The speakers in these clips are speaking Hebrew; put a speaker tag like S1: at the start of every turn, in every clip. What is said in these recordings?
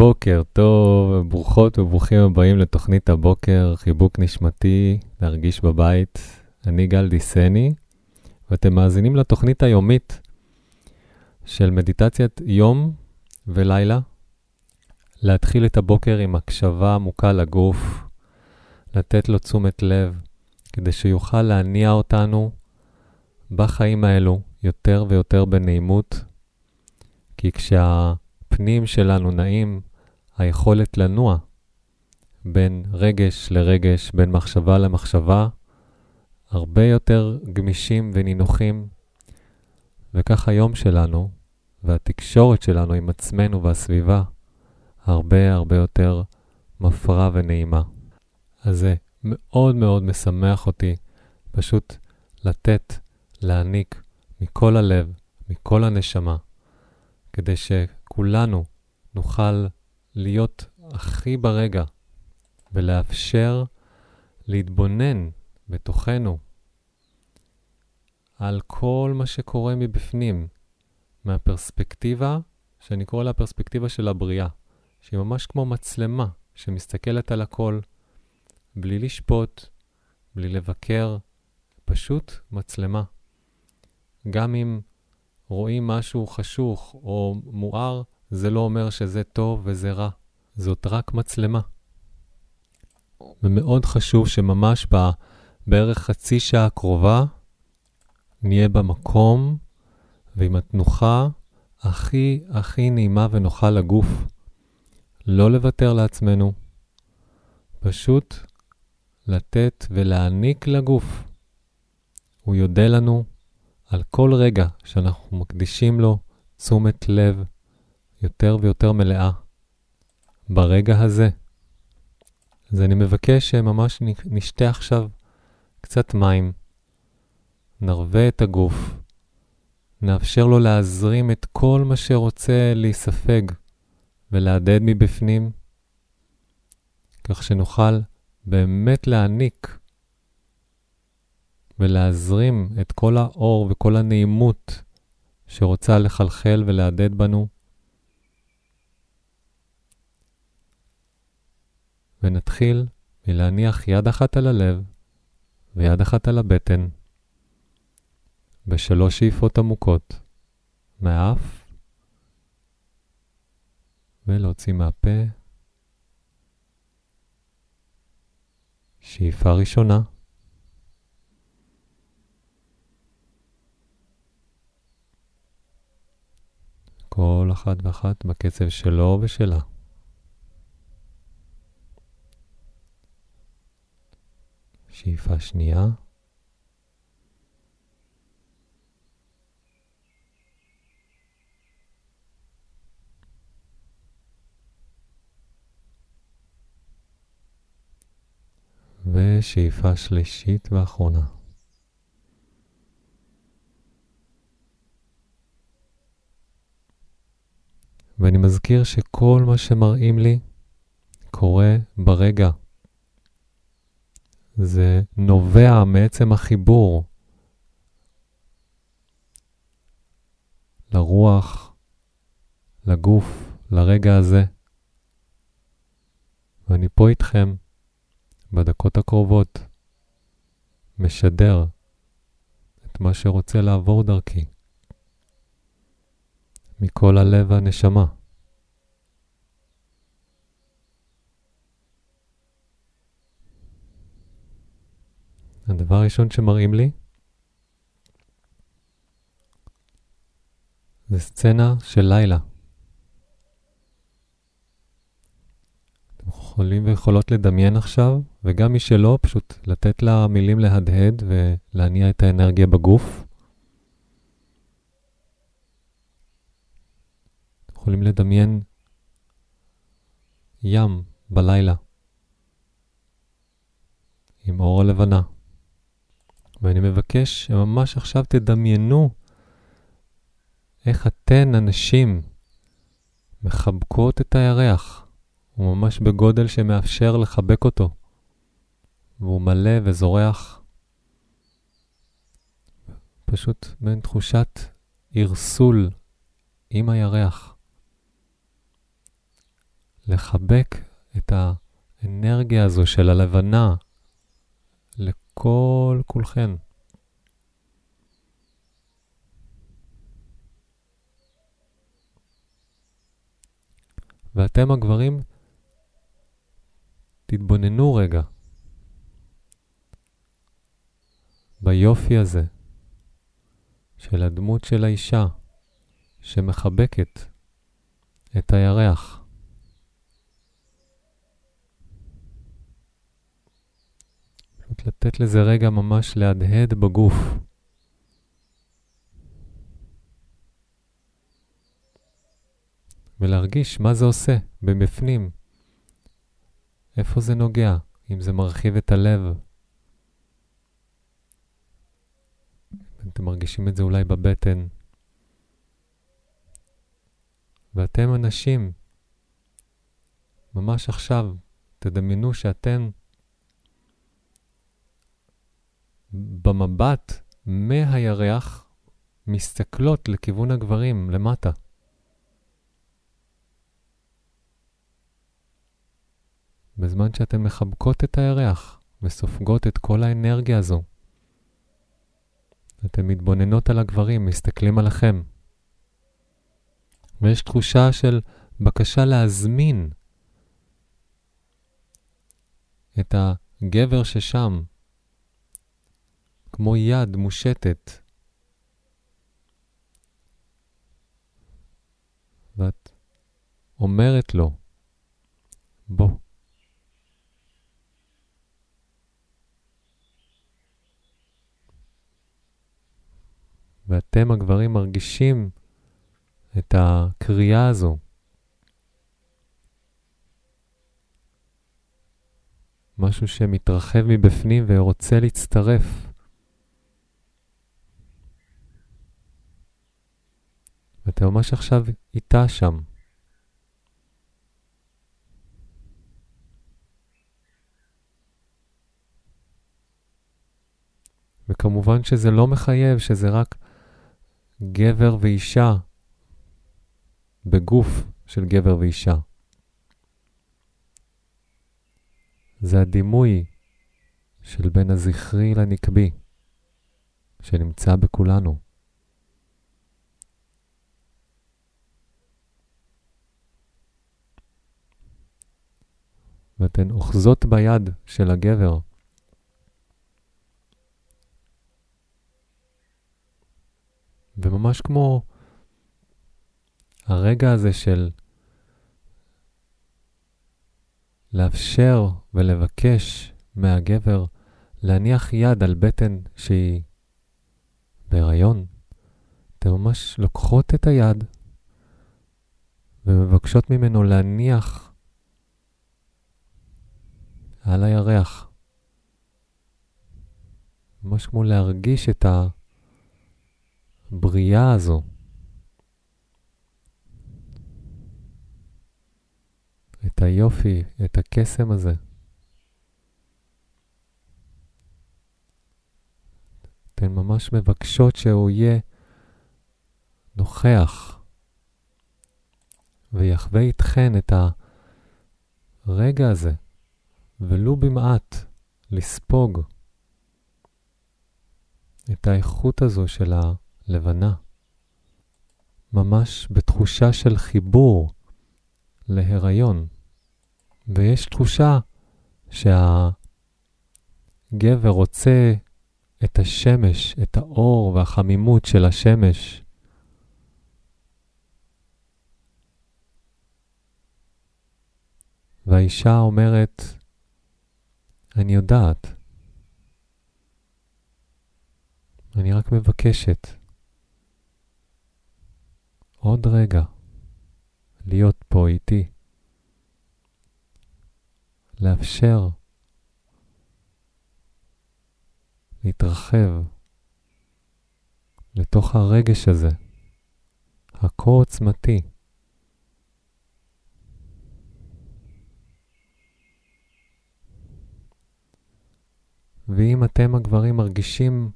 S1: בוקר טוב, ברוכות וברוכים הבאים לתוכנית הבוקר, חיבוק נשמתי, להרגיש בבית. אני גל דיסני, ואתם מאזינים לתוכנית היומית של מדיטציית יום ולילה. להתחיל את הבוקר עם הקשבה עמוקה לגוף, לתת לו תשומת לב, כדי שיוכל להניע אותנו בחיים האלו יותר ויותר בנעימות, כי כשה... הפנים שלנו נעים, היכולת לנוע בין רגש לרגש, בין מחשבה למחשבה, הרבה יותר גמישים ונינוחים, וכך היום שלנו והתקשורת שלנו עם עצמנו והסביבה הרבה הרבה יותר מפרה ונעימה. אז זה מאוד מאוד משמח אותי פשוט לתת, להעניק מכל הלב, מכל הנשמה, כדי ש... כולנו נוכל להיות הכי ברגע ולאפשר להתבונן בתוכנו על כל מה שקורה מבפנים, מהפרספקטיבה, שאני קורא לה פרספקטיבה של הבריאה, שהיא ממש כמו מצלמה שמסתכלת על הכל, בלי לשפוט, בלי לבקר, פשוט מצלמה. גם אם רואים משהו חשוך או מואר, זה לא אומר שזה טוב וזה רע. זאת רק מצלמה. ומאוד חשוב שממש ב, בערך חצי שעה הקרובה נהיה במקום ועם התנוחה הכי הכי נעימה ונוחה לגוף. לא לוותר לעצמנו, פשוט לתת ולהעניק לגוף. הוא יודה לנו על כל רגע שאנחנו מקדישים לו תשומת לב יותר ויותר מלאה ברגע הזה. אז אני מבקש שממש נשתה עכשיו קצת מים, נרווה את הגוף, נאפשר לו להזרים את כל מה שרוצה להיספג ולהדהד מבפנים, כך שנוכל באמת להעניק ולהזרים את כל האור וכל הנעימות שרוצה לחלחל ולהדהד בנו. ונתחיל מלהניח יד אחת על הלב ויד אחת על הבטן, בשלוש שאיפות עמוקות מהאף, ולהוציא מהפה. שאיפה ראשונה. כל אחת ואחת בקצב שלו ושלה. שאיפה שנייה. ושאיפה שלישית ואחרונה. ואני מזכיר שכל מה שמראים לי קורה ברגע. זה נובע מעצם החיבור לרוח, לגוף, לרגע הזה. ואני פה איתכם בדקות הקרובות, משדר את מה שרוצה לעבור דרכי. מכל הלב והנשמה. הדבר הראשון שמראים לי זה סצנה של לילה. אתם יכולים ויכולות לדמיין עכשיו, וגם מי שלא, פשוט לתת לה מילים להדהד ולהניע את האנרגיה בגוף. יכולים לדמיין ים בלילה עם אור הלבנה. ואני מבקש שממש עכשיו תדמיינו איך אתן, הנשים, מחבקות את הירח. הוא ממש בגודל שמאפשר לחבק אותו, והוא מלא וזורח. פשוט בין תחושת ערסול עם הירח. לחבק את האנרגיה הזו של הלבנה לכל כולכן. ואתם הגברים, תתבוננו רגע ביופי הזה של הדמות של האישה שמחבקת את הירח. לתת לזה רגע ממש להדהד בגוף. ולהרגיש מה זה עושה במפנים. איפה זה נוגע, אם זה מרחיב את הלב. אתם מרגישים את זה אולי בבטן. ואתם אנשים, ממש עכשיו, תדמיינו שאתם במבט מהירח מסתכלות לכיוון הגברים למטה. בזמן שאתן מחבקות את הירח וסופגות את כל האנרגיה הזו. אתן מתבוננות על הגברים, מסתכלים עליכם. ויש תחושה של בקשה להזמין את הגבר ששם, כמו יד מושטת. ואת אומרת לו, בוא. ואתם הגברים מרגישים את הקריאה הזו. משהו שמתרחב מבפנים ורוצה להצטרף. ואתה ממש עכשיו איתה שם. וכמובן שזה לא מחייב, שזה רק גבר ואישה בגוף של גבר ואישה. זה הדימוי של בין הזכרי לנקבי שנמצא בכולנו. ואתן אוחזות ביד של הגבר. וממש כמו הרגע הזה של לאפשר ולבקש מהגבר להניח יד על בטן שהיא בהיריון, אתן ממש לוקחות את היד ומבקשות ממנו להניח על הירח. ממש כמו להרגיש את. הבריאה הזו. את היופי, את הקסם הזה. אתן ממש מבקשות שהוא יהיה נוכח ויחווה איתכן את הרגע הזה, ולו במעט לספוג את האיכות הזו של ה... לבנה, ממש בתחושה של חיבור להיריון. ויש תחושה שהגבר רוצה את השמש, את האור והחמימות של השמש. והאישה אומרת, אני יודעת, אני רק מבקשת. עוד רגע להיות פה איתי. לאפשר להתרחב לתוך הרגש הזה, הכה עוצמתי. ואם אתם הגברים מרגישים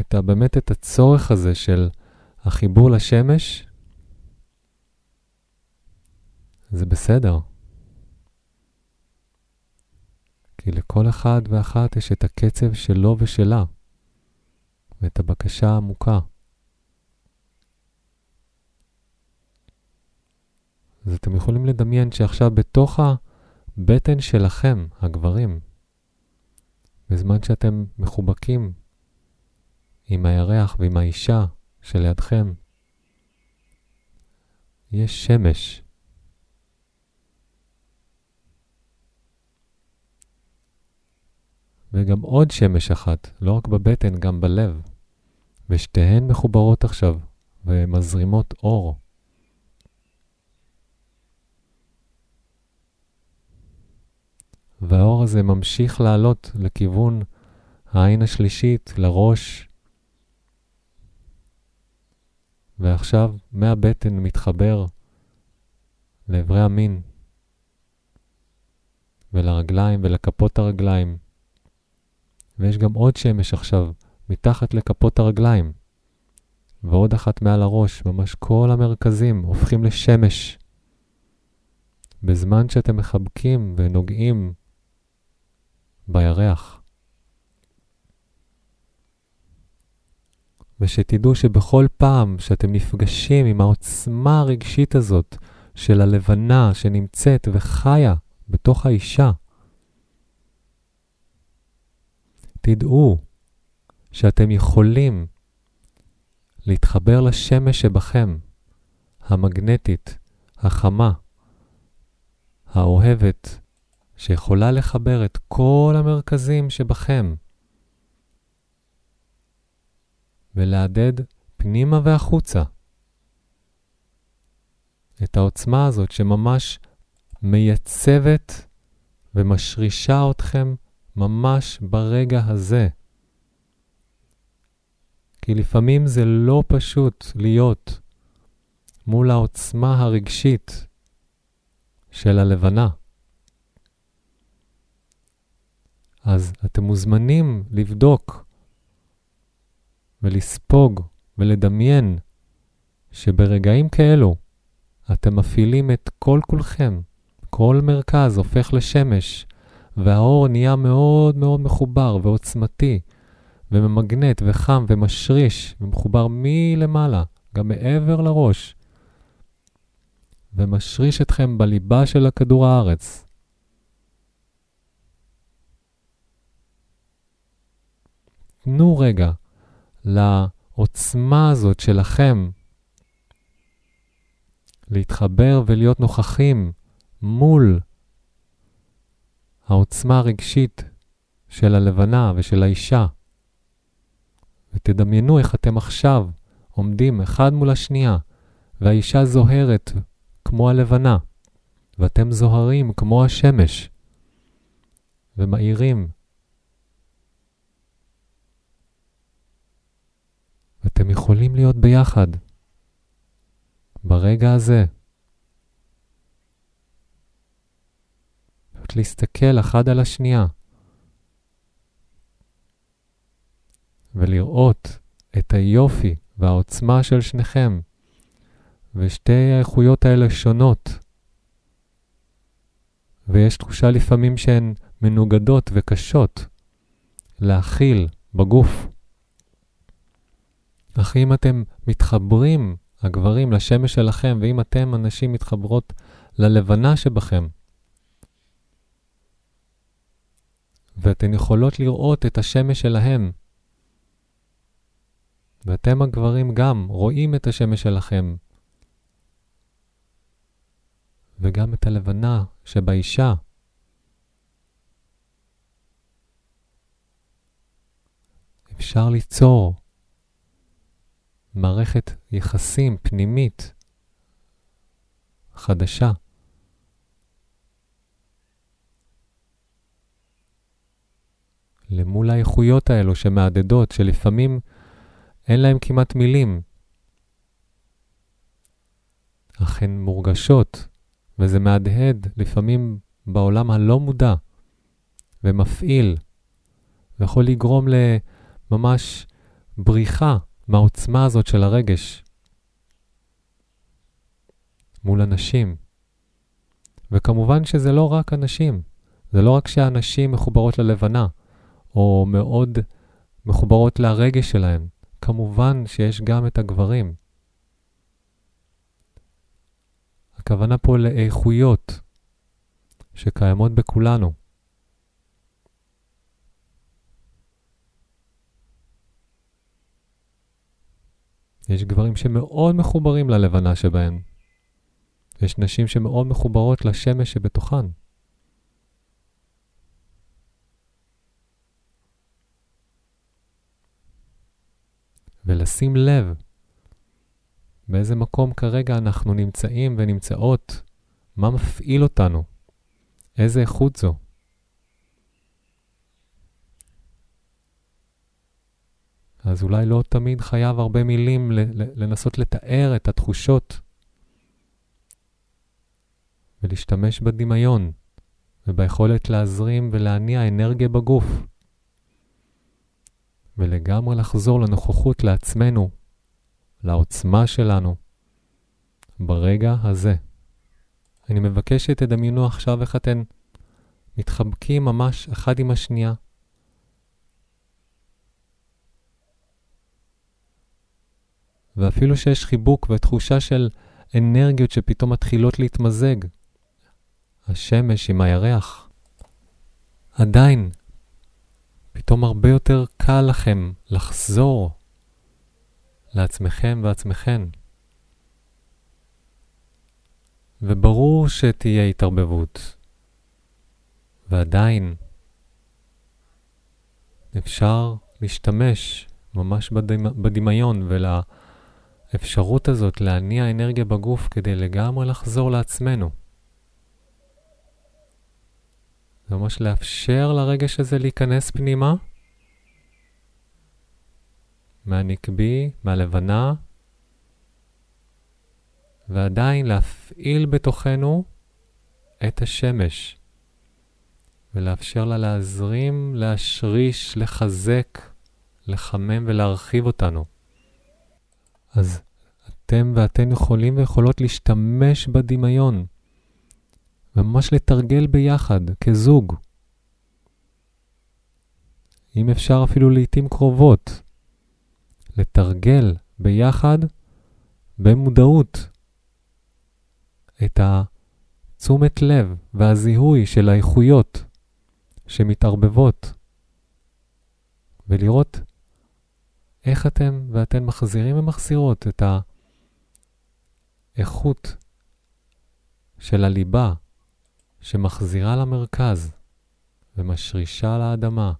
S1: את ה, באמת את הצורך הזה של החיבור לשמש, זה בסדר. כי לכל אחד ואחת יש את הקצב שלו ושלה, ואת הבקשה העמוקה. אז אתם יכולים לדמיין שעכשיו בתוך הבטן שלכם, הגברים, בזמן שאתם מחובקים עם הירח ועם האישה שלידכם, יש שמש. וגם עוד שמש אחת, לא רק בבטן, גם בלב. ושתיהן מחוברות עכשיו ומזרימות אור. והאור הזה ממשיך לעלות לכיוון העין השלישית, לראש, ועכשיו מהבטן מתחבר לאברי המין ולרגליים ולכפות הרגליים. ויש גם עוד שמש עכשיו מתחת לכפות הרגליים, ועוד אחת מעל הראש, ממש כל המרכזים הופכים לשמש. בזמן שאתם מחבקים ונוגעים בירח. ושתדעו שבכל פעם שאתם נפגשים עם העוצמה הרגשית הזאת של הלבנה שנמצאת וחיה בתוך האישה, תדעו שאתם יכולים להתחבר לשמש שבכם, המגנטית, החמה, האוהבת, שיכולה לחבר את כל המרכזים שבכם ולהדד פנימה והחוצה את העוצמה הזאת שממש מייצבת ומשרישה אתכם ממש ברגע הזה. כי לפעמים זה לא פשוט להיות מול העוצמה הרגשית של הלבנה. אז אתם מוזמנים לבדוק ולספוג ולדמיין שברגעים כאלו אתם מפעילים את כל כולכם, כל מרכז הופך לשמש, והאור נהיה מאוד מאוד מחובר ועוצמתי, וממגנט וחם ומשריש, ומחובר מלמעלה, גם מעבר לראש, ומשריש אתכם בליבה של הכדור הארץ. תנו רגע לעוצמה הזאת שלכם להתחבר ולהיות נוכחים מול העוצמה הרגשית של הלבנה ושל האישה. ותדמיינו איך אתם עכשיו עומדים אחד מול השנייה, והאישה זוהרת כמו הלבנה, ואתם זוהרים כמו השמש, ומאירים. ואתם יכולים להיות ביחד. ברגע הזה. פשוט להסתכל אחד על השנייה. ולראות את היופי והעוצמה של שניכם, ושתי האיכויות האלה שונות, ויש תחושה לפעמים שהן מנוגדות וקשות. להכיל בגוף. אך אם אתם מתחברים, הגברים, לשמש שלכם, ואם אתם, הנשים, מתחברות ללבנה שבכם, ואתן יכולות לראות את השמש שלהם. ואתם הגברים גם רואים את השמש שלכם. וגם את הלבנה שבאישה. אפשר ליצור מערכת יחסים פנימית חדשה. למול האיכויות האלו שמהדהדות, שלפעמים אין להם כמעט מילים, אך הן מורגשות, וזה מהדהד לפעמים בעולם הלא מודע, ומפעיל, ויכול לגרום לממש בריחה מהעוצמה הזאת של הרגש מול אנשים. וכמובן שזה לא רק הנשים, זה לא רק שהנשים מחוברות ללבנה, או מאוד מחוברות לרגש שלהן, כמובן שיש גם את הגברים. הכוונה פה לאיכויות שקיימות בכולנו. יש גברים שמאוד מחוברים ללבנה שבהם. יש נשים שמאוד מחוברות לשמש שבתוכן. ולשים לב באיזה מקום כרגע אנחנו נמצאים ונמצאות, מה מפעיל אותנו, איזה איכות זו. אז אולי לא תמיד חייב הרבה מילים לנסות לתאר את התחושות ולהשתמש בדמיון וביכולת להזרים ולהניע אנרגיה בגוף ולגמרי לחזור לנוכחות לעצמנו, לעוצמה שלנו, ברגע הזה. אני מבקש שתדמיינו עכשיו איך אתן מתחבקים ממש אחד עם השנייה, ואפילו שיש חיבוק ותחושה של אנרגיות שפתאום מתחילות להתמזג, השמש עם הירח, עדיין, פתאום הרבה יותר קל לכם לחזור לעצמכם ועצמכן. וברור שתהיה התערבבות, ועדיין אפשר להשתמש ממש בדמיון ולה... האפשרות הזאת להניע אנרגיה בגוף כדי לגמרי לחזור לעצמנו. ממש לאפשר לרגש הזה להיכנס פנימה, מהנקבי, מהלבנה, ועדיין להפעיל בתוכנו את השמש, ולאפשר לה להזרים, להשריש, לחזק, לחמם ולהרחיב אותנו. אז אתם ואתן יכולים ויכולות להשתמש בדמיון, וממש לתרגל ביחד, כזוג. אם אפשר אפילו לעתים קרובות, לתרגל ביחד במודעות את התשומת לב והזיהוי של האיכויות שמתערבבות, ולראות איך אתם ואתן מחזירים ומחזירות את האיכות של הליבה שמחזירה למרכז ומשרישה לאדמה,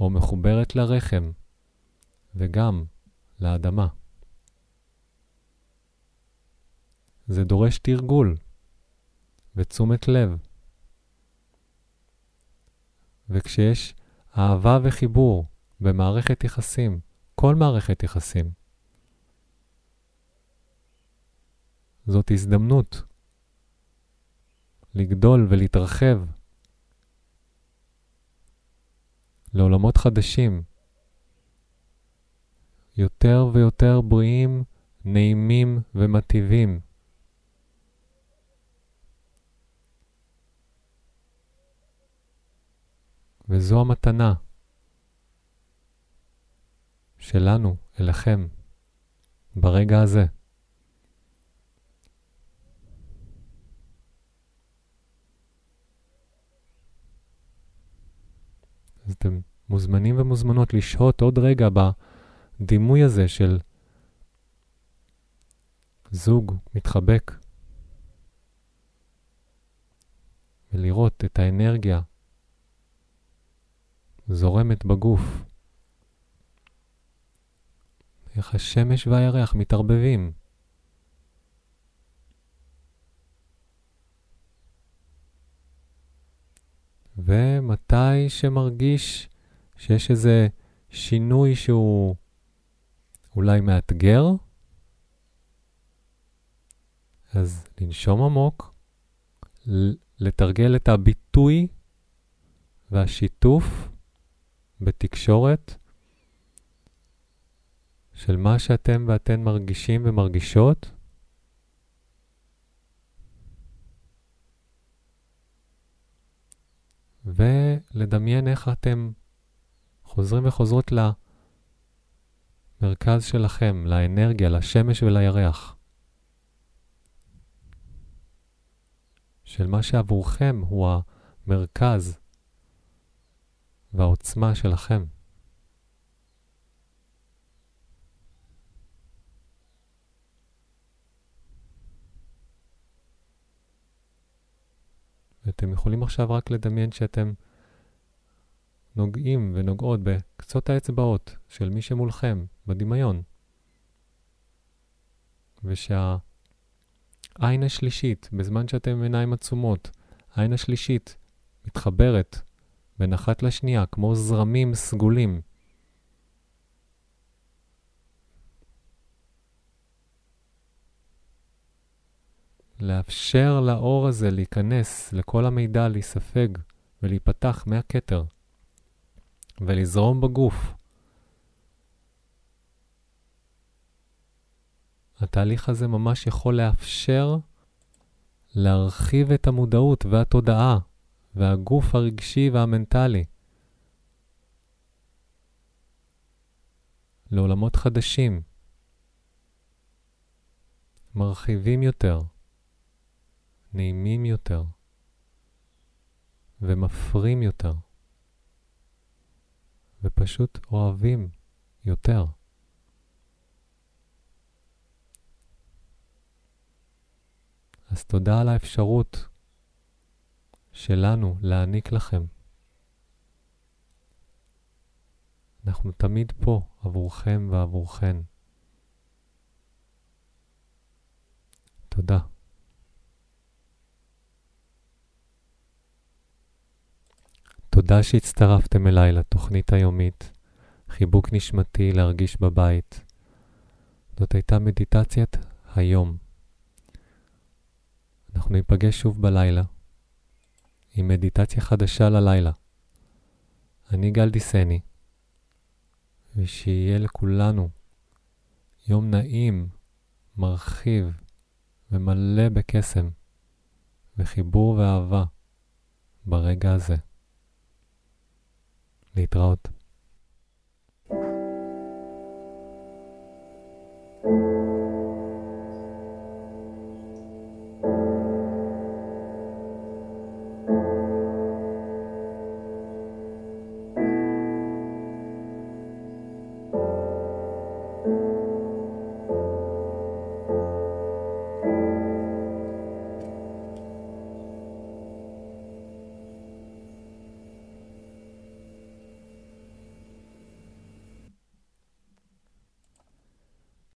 S1: או מחוברת לרחם וגם לאדמה. זה דורש תרגול ותשומת לב. וכשיש אהבה וחיבור במערכת יחסים, כל מערכת יחסים. זאת הזדמנות לגדול ולהתרחב לעולמות חדשים, יותר ויותר בריאים, נעימים ומטיבים. וזו המתנה. שלנו אליכם ברגע הזה. אז אתם מוזמנים ומוזמנות לשהות עוד רגע בדימוי הזה של זוג מתחבק ולראות את האנרגיה זורמת בגוף. איך השמש והירח מתערבבים. ומתי שמרגיש שיש איזה שינוי שהוא אולי מאתגר, אז לנשום עמוק, לתרגל את הביטוי והשיתוף בתקשורת של מה שאתם ואתן מרגישים ומרגישות, ולדמיין איך אתם חוזרים וחוזרות למרכז שלכם, לאנרגיה, לשמש ולירח. של מה שעבורכם הוא המרכז והעוצמה שלכם. ואתם יכולים עכשיו רק לדמיין שאתם נוגעים ונוגעות בקצות האצבעות של מי שמולכם, בדמיון. ושהעין השלישית, בזמן שאתם עם עיניים עצומות, העין השלישית מתחברת בין אחת לשנייה, כמו זרמים סגולים. לאפשר לאור הזה להיכנס, לכל המידע להיספג ולהיפתח מהכתר ולזרום בגוף. התהליך הזה ממש יכול לאפשר להרחיב את המודעות והתודעה והגוף הרגשי והמנטלי לעולמות חדשים, מרחיבים יותר. נעימים יותר ומפרים יותר ופשוט אוהבים יותר. אז תודה על האפשרות שלנו להעניק לכם. אנחנו תמיד פה עבורכם ועבורכן. תודה. תודה שהצטרפתם אליי לתוכנית היומית, חיבוק נשמתי להרגיש בבית. זאת הייתה מדיטציית היום. אנחנו ניפגש שוב בלילה עם מדיטציה חדשה ללילה. אני גל דיסני, ושיהיה לכולנו יום נעים, מרחיב ומלא בקסם וחיבור ואהבה ברגע הזה. Petraut.